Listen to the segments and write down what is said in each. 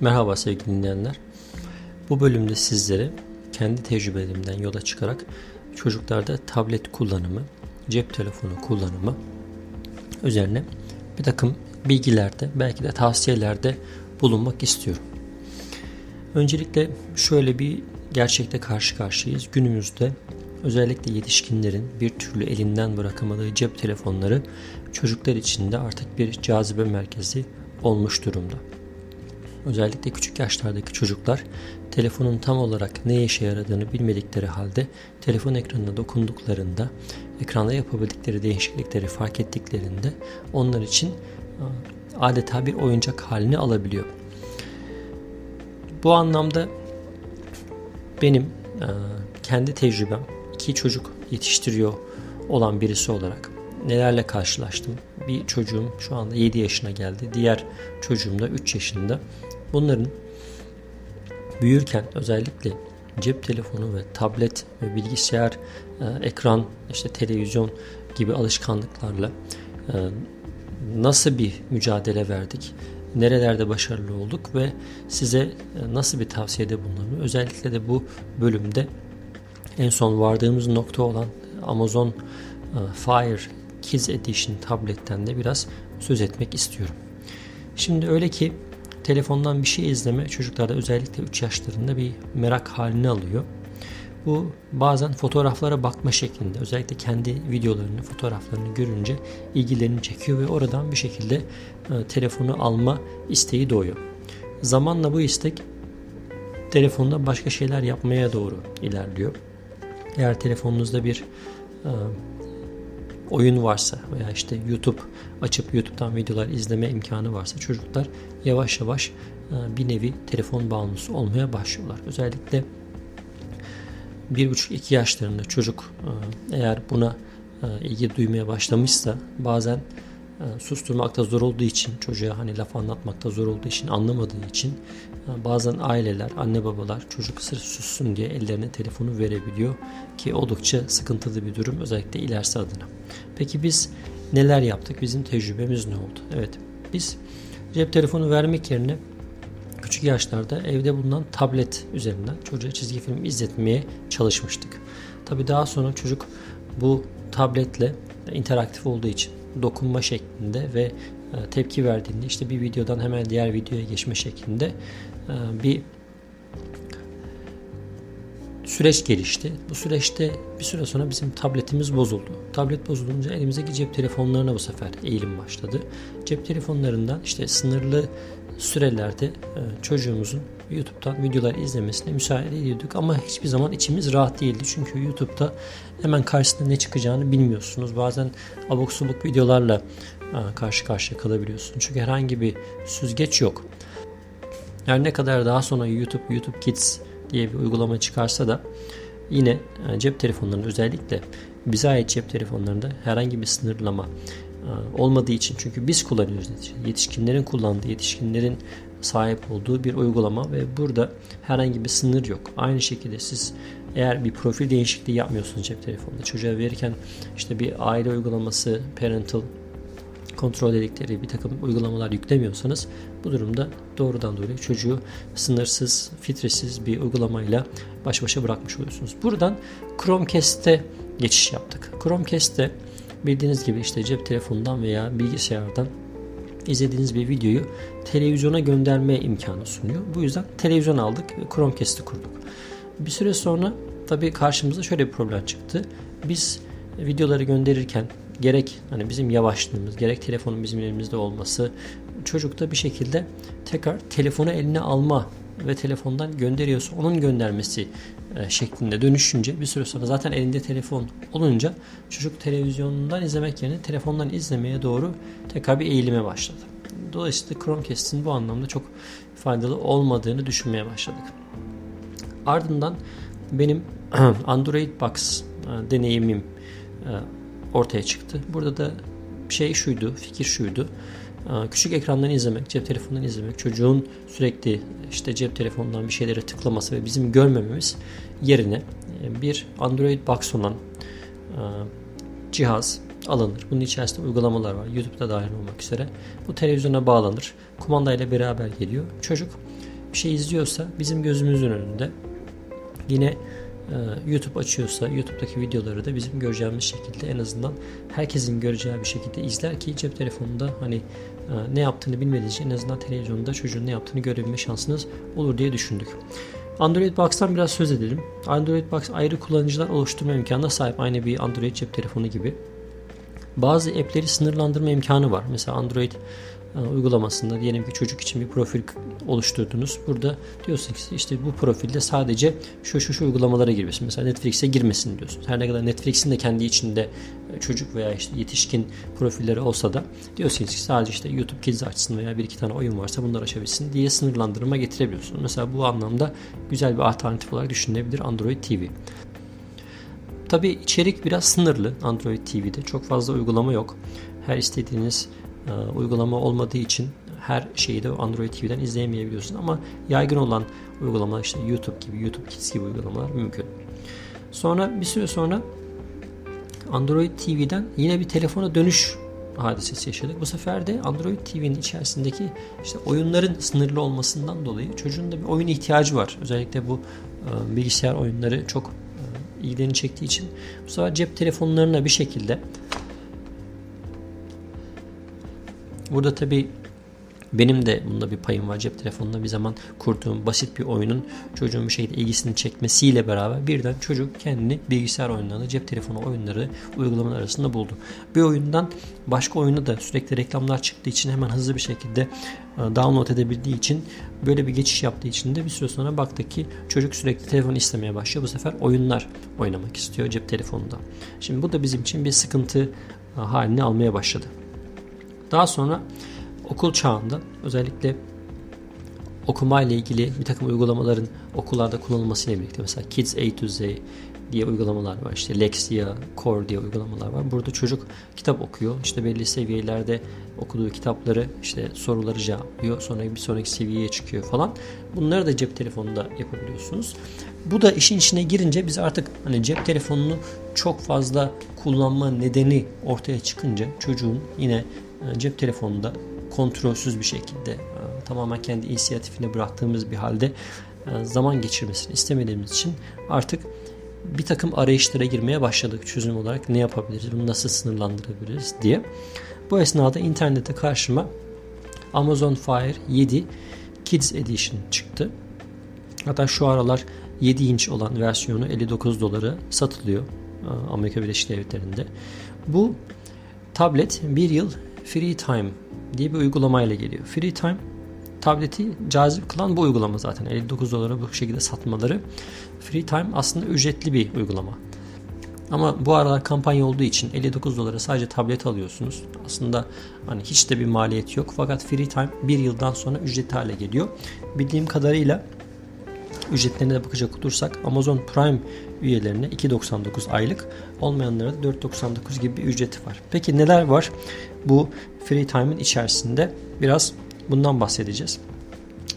Merhaba sevgili dinleyenler. Bu bölümde sizlere kendi tecrübelerimden yola çıkarak çocuklarda tablet kullanımı, cep telefonu kullanımı üzerine bir takım bilgilerde belki de tavsiyelerde bulunmak istiyorum. Öncelikle şöyle bir gerçekte karşı karşıyayız. Günümüzde özellikle yetişkinlerin bir türlü elinden bırakamadığı cep telefonları çocuklar için de artık bir cazibe merkezi olmuş durumda. Özellikle küçük yaşlardaki çocuklar telefonun tam olarak ne işe yaradığını bilmedikleri halde telefon ekranına dokunduklarında ekranda yapabildikleri değişiklikleri fark ettiklerinde onlar için adeta bir oyuncak halini alabiliyor. Bu anlamda benim kendi tecrübem iki çocuk yetiştiriyor olan birisi olarak nelerle karşılaştım. Bir çocuğum şu anda 7 yaşına geldi. Diğer çocuğum da 3 yaşında. Bunların büyürken özellikle cep telefonu ve tablet ve bilgisayar, e, ekran, işte televizyon gibi alışkanlıklarla e, nasıl bir mücadele verdik, nerelerde başarılı olduk ve size e, nasıl bir tavsiyede bulunalım. Özellikle de bu bölümde en son vardığımız nokta olan Amazon Fire Kids Edition tabletten de biraz söz etmek istiyorum. Şimdi öyle ki telefondan bir şey izleme çocuklarda özellikle 3 yaşlarında bir merak halini alıyor. Bu bazen fotoğraflara bakma şeklinde özellikle kendi videolarını, fotoğraflarını görünce ilgilerini çekiyor ve oradan bir şekilde e, telefonu alma isteği doğuyor. Zamanla bu istek telefonda başka şeyler yapmaya doğru ilerliyor. Eğer telefonunuzda bir e, oyun varsa veya işte YouTube açıp YouTube'dan videolar izleme imkanı varsa çocuklar yavaş yavaş e, bir nevi telefon bağımlısı olmaya başlıyorlar. Özellikle 1,5-2 yaşlarında çocuk e, eğer buna e, ilgi duymaya başlamışsa bazen susturmakta zor olduğu için çocuğa hani laf anlatmakta zor olduğu için anlamadığı için bazen aileler anne babalar çocuk sırf sussun diye ellerine telefonu verebiliyor ki oldukça sıkıntılı bir durum özellikle ilerisi adına. Peki biz neler yaptık? Bizim tecrübemiz ne oldu? Evet biz cep telefonu vermek yerine küçük yaşlarda evde bulunan tablet üzerinden çocuğa çizgi film izletmeye çalışmıştık. Tabi daha sonra çocuk bu tabletle interaktif olduğu için dokunma şeklinde ve e, tepki verdiğinde işte bir videodan hemen diğer videoya geçme şeklinde e, bir süreç gelişti. Bu süreçte bir süre sonra bizim tabletimiz bozuldu. Tablet bozulunca elimizdeki cep telefonlarına bu sefer eğilim başladı. Cep telefonlarından işte sınırlı sürelerde e, çocuğumuzun YouTube'dan videolar izlemesine müsaade ediyorduk ama hiçbir zaman içimiz rahat değildi. Çünkü YouTube'da hemen karşısında ne çıkacağını bilmiyorsunuz. Bazen abuk subuk videolarla e, karşı karşıya kalabiliyorsunuz. Çünkü herhangi bir süzgeç yok. Her ne kadar daha sonra YouTube, YouTube Kids diye bir uygulama çıkarsa da yine e, cep telefonlarının özellikle bize ait cep telefonlarında herhangi bir sınırlama e, olmadığı için çünkü biz kullanıyoruz yetişkinlerin kullandığı yetişkinlerin sahip olduğu bir uygulama ve burada herhangi bir sınır yok. Aynı şekilde siz eğer bir profil değişikliği yapmıyorsunuz cep telefonunda çocuğa verirken işte bir aile uygulaması parental kontrol dedikleri bir takım uygulamalar yüklemiyorsanız bu durumda doğrudan doğruya çocuğu sınırsız, filtresiz bir uygulamayla baş başa bırakmış oluyorsunuz. Buradan Chromecast'e geçiş yaptık. Chromecast'te bildiğiniz gibi işte cep telefonundan veya bilgisayardan izlediğiniz bir videoyu televizyona gönderme imkanı sunuyor. Bu yüzden televizyon aldık ve Chromecast'i kurduk. Bir süre sonra tabii karşımıza şöyle bir problem çıktı. Biz videoları gönderirken gerek hani bizim yavaşlığımız, gerek telefonun bizim elimizde olması çocukta bir şekilde tekrar telefonu eline alma ve telefondan gönderiyorsa onun göndermesi e, şeklinde dönüşünce bir süre sonra zaten elinde telefon olunca çocuk televizyondan izlemek yerine telefondan izlemeye doğru tekrar bir eğilime başladı. Dolayısıyla Chromecast'in bu anlamda çok faydalı olmadığını düşünmeye başladık. Ardından benim Android Box e, deneyimim e, ortaya çıktı. Burada da şey şuydu, fikir şuydu. Küçük ekrandan izlemek, cep telefonundan izlemek, çocuğun sürekli işte cep telefonundan bir şeylere tıklaması ve bizim görmememiz yerine e, bir Android Box olan cihaz alınır. Bunun içerisinde uygulamalar var. YouTube'da dahil olmak üzere. Bu televizyona bağlanır. Kumanda ile beraber geliyor. Çocuk bir şey izliyorsa bizim gözümüzün önünde. Yine e, YouTube açıyorsa YouTube'daki videoları da bizim göreceğimiz şekilde en azından herkesin göreceği bir şekilde izler ki cep telefonunda hani e, ne yaptığını bilmediği için en azından televizyonda çocuğun ne yaptığını görebilme şansınız olur diye düşündük. Android Box'tan biraz söz edelim. Android Box ayrı kullanıcılar oluşturma imkanına sahip aynı bir Android cep telefonu gibi. Bazı app'leri sınırlandırma imkanı var. Mesela Android e, uygulamasında diyelim ki çocuk için bir profil oluşturdunuz. Burada diyorsunuz ki işte bu profilde sadece şu şu şu uygulamalara girmesin. Mesela Netflix'e girmesin diyorsunuz. Her ne kadar Netflix'in de kendi içinde e, çocuk veya işte yetişkin profilleri olsa da diyorsunuz ki sadece işte YouTube Kids açsın veya bir iki tane oyun varsa bunları açabilsin diye sınırlandırma getirebiliyorsunuz. Mesela bu anlamda güzel bir alternatif olarak düşünülebilir Android TV. Tabi içerik biraz sınırlı Android TV'de. Çok fazla uygulama yok. Her istediğiniz e, uygulama olmadığı için her şeyi de Android TV'den izleyemeyebiliyorsun ama yaygın olan uygulamalar işte YouTube gibi, YouTube Kids gibi uygulamalar mümkün. Sonra bir süre sonra Android TV'den yine bir telefona dönüş hadisesi yaşadık. Bu sefer de Android TV'nin içerisindeki işte oyunların sınırlı olmasından dolayı çocuğun da bir oyun ihtiyacı var. Özellikle bu e, bilgisayar oyunları çok ilgilerini çektiği için. Bu sefer cep telefonlarına bir şekilde. Burada tabi benim de bunda bir payım var. Cep telefonunda bir zaman kurduğum basit bir oyunun çocuğun bir şekilde ilgisini çekmesiyle beraber birden çocuk kendini bilgisayar oyunlarını, cep telefonu oyunları uygulamalar arasında buldu. Bir oyundan başka oyuna da sürekli reklamlar çıktığı için hemen hızlı bir şekilde e, download edebildiği için böyle bir geçiş yaptığı için de bir süre sonra baktık ki çocuk sürekli telefon istemeye başlıyor. Bu sefer oyunlar oynamak istiyor cep telefonunda. Şimdi bu da bizim için bir sıkıntı e, halini almaya başladı. Daha sonra okul çağında özellikle okuma ile ilgili bir takım uygulamaların okullarda kullanılmasıyla birlikte mesela Kids A to Z diye uygulamalar var. İşte Lexia, Core diye uygulamalar var. Burada çocuk kitap okuyor. İşte belli seviyelerde okuduğu kitapları işte soruları cevaplıyor. Sonra bir sonraki seviyeye çıkıyor falan. Bunları da cep telefonunda yapabiliyorsunuz. Bu da işin içine girince biz artık hani cep telefonunu çok fazla kullanma nedeni ortaya çıkınca çocuğun yine e, cep telefonunda kontrolsüz bir şekilde e, tamamen kendi inisiyatifine bıraktığımız bir halde e, zaman geçirmesini istemediğimiz için artık bir takım arayışlara girmeye başladık çözüm olarak ne yapabiliriz, bunu nasıl sınırlandırabiliriz diye. Bu esnada internette karşıma Amazon Fire 7 Kids Edition çıktı. Hatta şu aralar 7 inç olan versiyonu 59 dolara satılıyor Amerika Birleşik Devletleri'nde. Bu tablet bir yıl Free Time diye bir uygulamayla geliyor. Free Time tableti cazip kılan bu uygulama zaten. 59 dolara bu şekilde satmaları. Free Time aslında ücretli bir uygulama. Ama bu aralar kampanya olduğu için 59 dolara sadece tablet alıyorsunuz. Aslında hani hiç de bir maliyet yok. Fakat Free Time bir yıldan sonra ücretli hale geliyor. Bildiğim kadarıyla ücretlerine de bakacak olursak Amazon Prime üyelerine 2.99 aylık olmayanlara da 4.99 gibi bir ücreti var. Peki neler var bu Free Time'ın içerisinde? Biraz bundan bahsedeceğiz.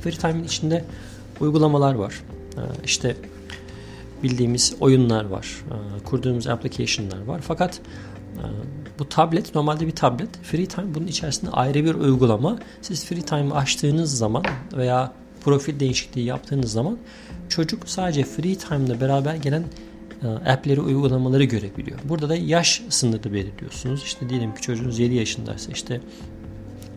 Free Time'ın içinde uygulamalar var. Ee, işte bildiğimiz oyunlar var. Ee, kurduğumuz application'lar var. Fakat e, bu tablet normalde bir tablet. Free Time bunun içerisinde ayrı bir uygulama. Siz Free Time'ı açtığınız zaman veya profil değişikliği yaptığınız zaman çocuk sadece free time'la beraber gelen e, app'leri, uygulamaları görebiliyor. Burada da yaş sınırı belirliyorsunuz. İşte diyelim ki çocuğunuz 7 yaşındaysa işte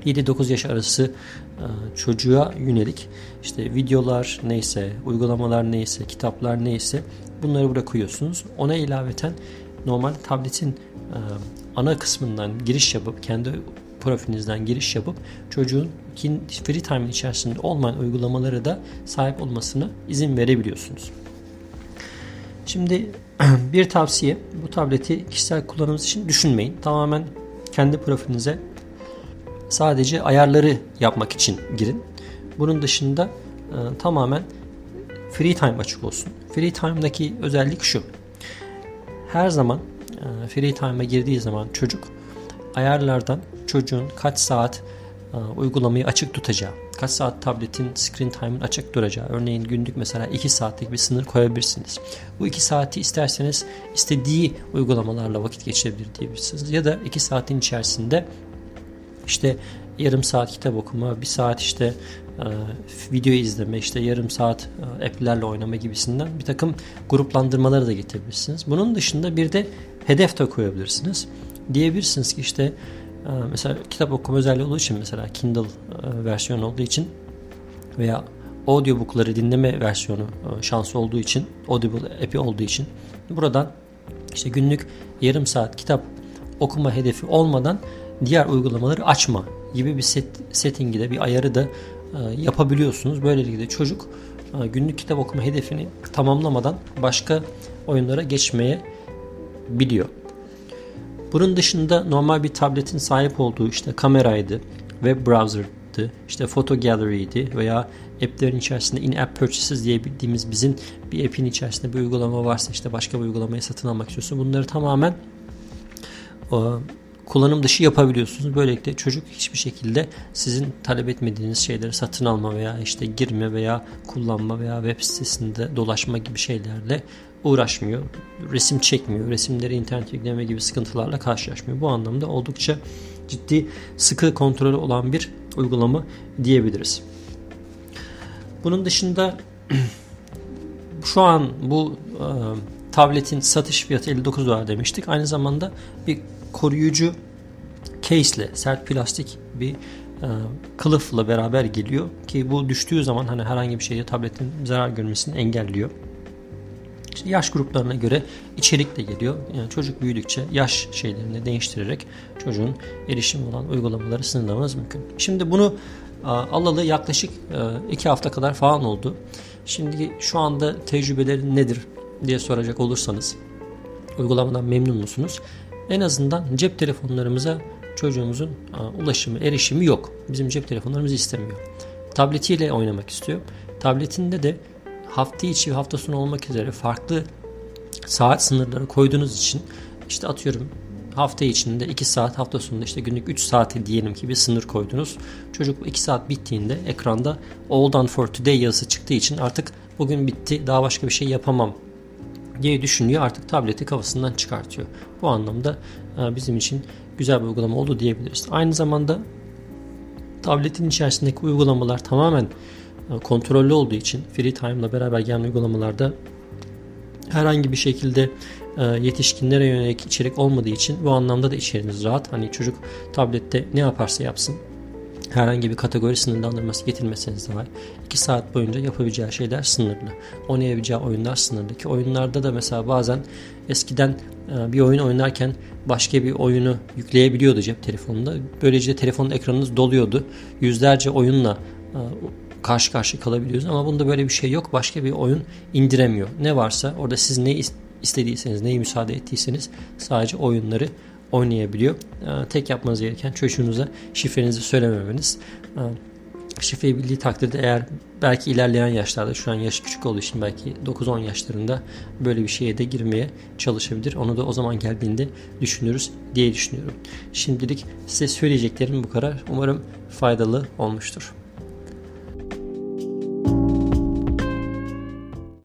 7-9 yaş arası e, çocuğa yönelik işte videolar neyse, uygulamalar neyse, kitaplar neyse bunları bırakıyorsunuz. Ona ilaveten normal tabletin e, ana kısmından giriş yapıp kendi profilinizden giriş yapıp çocuğun free time içerisinde olmayan uygulamaları da sahip olmasını izin verebiliyorsunuz. Şimdi bir tavsiye bu tableti kişisel kullanımınız için düşünmeyin. Tamamen kendi profilinize sadece ayarları yapmak için girin. Bunun dışında e, tamamen free time açık olsun. Free time'daki özellik şu. Her zaman e, free time'a girdiği zaman çocuk ayarlardan çocuğun kaç saat e, uygulamayı açık tutacağı, kaç saat tabletin screen time'ın açık duracağı. Örneğin günlük mesela 2 saatlik bir sınır koyabilirsiniz. Bu 2 saati isterseniz istediği uygulamalarla vakit geçirebilir diyebilirsiniz. Ya da 2 saatin içerisinde işte yarım saat kitap okuma, bir saat işte e, video izleme, işte yarım saat e, app'lerle oynama gibisinden bir takım gruplandırmaları da getirebilirsiniz. Bunun dışında bir de hedef de koyabilirsiniz. Diyebilirsiniz ki işte e, mesela kitap okuma özelliği olduğu için mesela Kindle e, versiyonu olduğu için veya audiobookları dinleme versiyonu e, şansı olduğu için Audible app'i olduğu için buradan işte günlük yarım saat kitap okuma hedefi olmadan diğer uygulamaları açma gibi bir set, settingi de bir ayarı da yapabiliyorsunuz. Böylelikle çocuk günlük kitap okuma hedefini tamamlamadan başka oyunlara geçmeye biliyor. Bunun dışında normal bir tabletin sahip olduğu işte kameraydı, web browser'dı, işte photo gallery'ydi veya app'lerin içerisinde in-app purchases diye bildiğimiz bizim bir app'in içerisinde bir uygulama varsa işte başka bir uygulamayı satın almak istiyorsun. Bunları tamamen o, kullanım dışı yapabiliyorsunuz. Böylelikle çocuk hiçbir şekilde sizin talep etmediğiniz şeyleri satın alma veya işte girme veya kullanma veya web sitesinde dolaşma gibi şeylerle uğraşmıyor. Resim çekmiyor. Resimleri internet yükleme gibi sıkıntılarla karşılaşmıyor. Bu anlamda oldukça ciddi sıkı kontrolü olan bir uygulama diyebiliriz. Bunun dışında şu an bu e, tabletin satış fiyatı 59 dolar demiştik. Aynı zamanda bir koruyucu case ile sert plastik bir e, kılıfla beraber geliyor ki bu düştüğü zaman hani herhangi bir şeyde tabletin zarar görmesini engelliyor. Yaş gruplarına göre içerik de geliyor. Yani çocuk büyüdükçe yaş şeylerini değiştirerek çocuğun erişim olan uygulamaları sınırlamanız mümkün. Şimdi bunu alalı yaklaşık e, iki hafta kadar falan oldu. Şimdi şu anda tecrübeleri nedir diye soracak olursanız uygulamadan memnun musunuz? En azından cep telefonlarımıza çocuğumuzun ulaşımı, erişimi yok. Bizim cep telefonlarımızı istemiyor. Tabletiyle oynamak istiyor. Tabletinde de hafta içi ve hafta sonu olmak üzere farklı saat sınırları koyduğunuz için işte atıyorum hafta içinde 2 saat hafta sonunda işte günlük 3 saati diyelim ki bir sınır koydunuz. Çocuk 2 saat bittiğinde ekranda all done for today yazısı çıktığı için artık bugün bitti daha başka bir şey yapamam diye düşünüyor artık tableti kafasından çıkartıyor. Bu anlamda e, bizim için güzel bir uygulama oldu diyebiliriz. Aynı zamanda tabletin içerisindeki uygulamalar tamamen kontrollü olduğu için Free Time'la beraber gelen uygulamalarda herhangi bir şekilde e, yetişkinlere yönelik içerik olmadığı için bu anlamda da içeriğiniz rahat. Hani çocuk tablette ne yaparsa yapsın herhangi bir kategori sınırlandırması getirmeseniz dahi 2 saat boyunca yapabileceği şeyler sınırlı. Oynayabileceği oyunlar sınırlı ki oyunlarda da mesela bazen eskiden e, bir oyun oynarken başka bir oyunu yükleyebiliyordu cep telefonunda. Böylece telefonun ekranınız doluyordu. Yüzlerce oyunla e, karşı karşı kalabiliyoruz ama bunda böyle bir şey yok. Başka bir oyun indiremiyor. Ne varsa orada siz ne istediyseniz, neyi müsaade ettiyseniz sadece oyunları oynayabiliyor. Ee, tek yapmanız gereken çocuğunuza şifrenizi söylememeniz. Ee, şifreyi bildiği takdirde eğer belki ilerleyen yaşlarda şu an yaş küçük olduğu için belki 9-10 yaşlarında böyle bir şeye de girmeye çalışabilir. Onu da o zaman geldiğinde düşünürüz diye düşünüyorum. Şimdilik size söyleyeceklerim bu kadar. Umarım faydalı olmuştur.